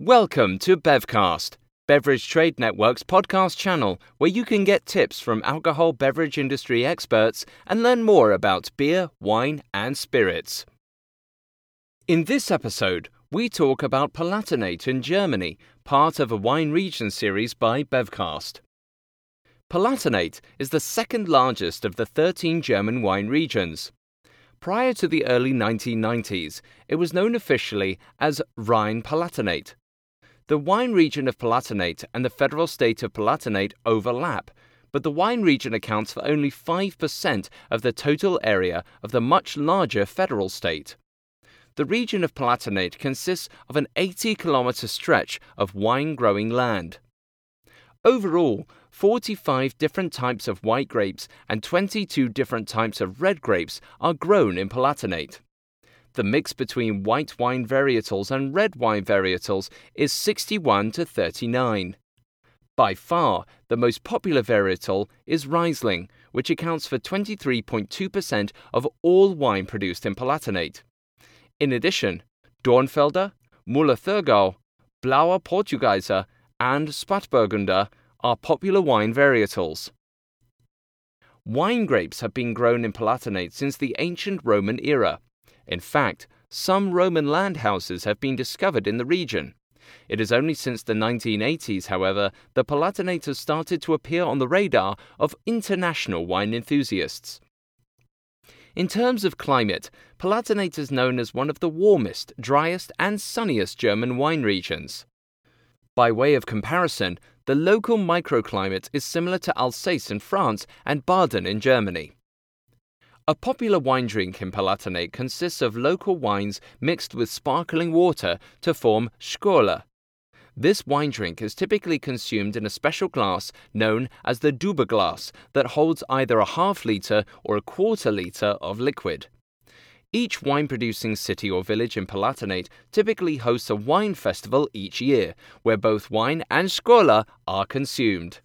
Welcome to Bevcast, Beverage Trade Network's podcast channel, where you can get tips from alcohol beverage industry experts and learn more about beer, wine, and spirits. In this episode, we talk about Palatinate in Germany, part of a wine region series by Bevcast. Palatinate is the second largest of the 13 German wine regions. Prior to the early 1990s, it was known officially as Rhine Palatinate. The wine region of Palatinate and the federal state of Palatinate overlap, but the wine region accounts for only 5% of the total area of the much larger federal state. The region of Palatinate consists of an 80 kilometer stretch of wine growing land. Overall, 45 different types of white grapes and 22 different types of red grapes are grown in Palatinate the mix between white wine varietals and red wine varietals is 61 to 39. By far, the most popular varietal is Riesling, which accounts for 23.2% of all wine produced in Palatinate. In addition, Dornfelder, Müller-Thurgau, Blauer Portugieser, and Spätburgunder are popular wine varietals. Wine grapes have been grown in Palatinate since the ancient Roman era. In fact, some Roman landhouses have been discovered in the region. It is only since the 1980s, however, that Palatinate has started to appear on the radar of international wine enthusiasts. In terms of climate, Palatinate is known as one of the warmest, driest, and sunniest German wine regions. By way of comparison, the local microclimate is similar to Alsace in France and Baden in Germany. A popular wine drink in Palatinate consists of local wines mixed with sparkling water to form Schorle. This wine drink is typically consumed in a special glass known as the Dubbe glass that holds either a half litre or a quarter litre of liquid. Each wine producing city or village in Palatinate typically hosts a wine festival each year, where both wine and Schorle are consumed.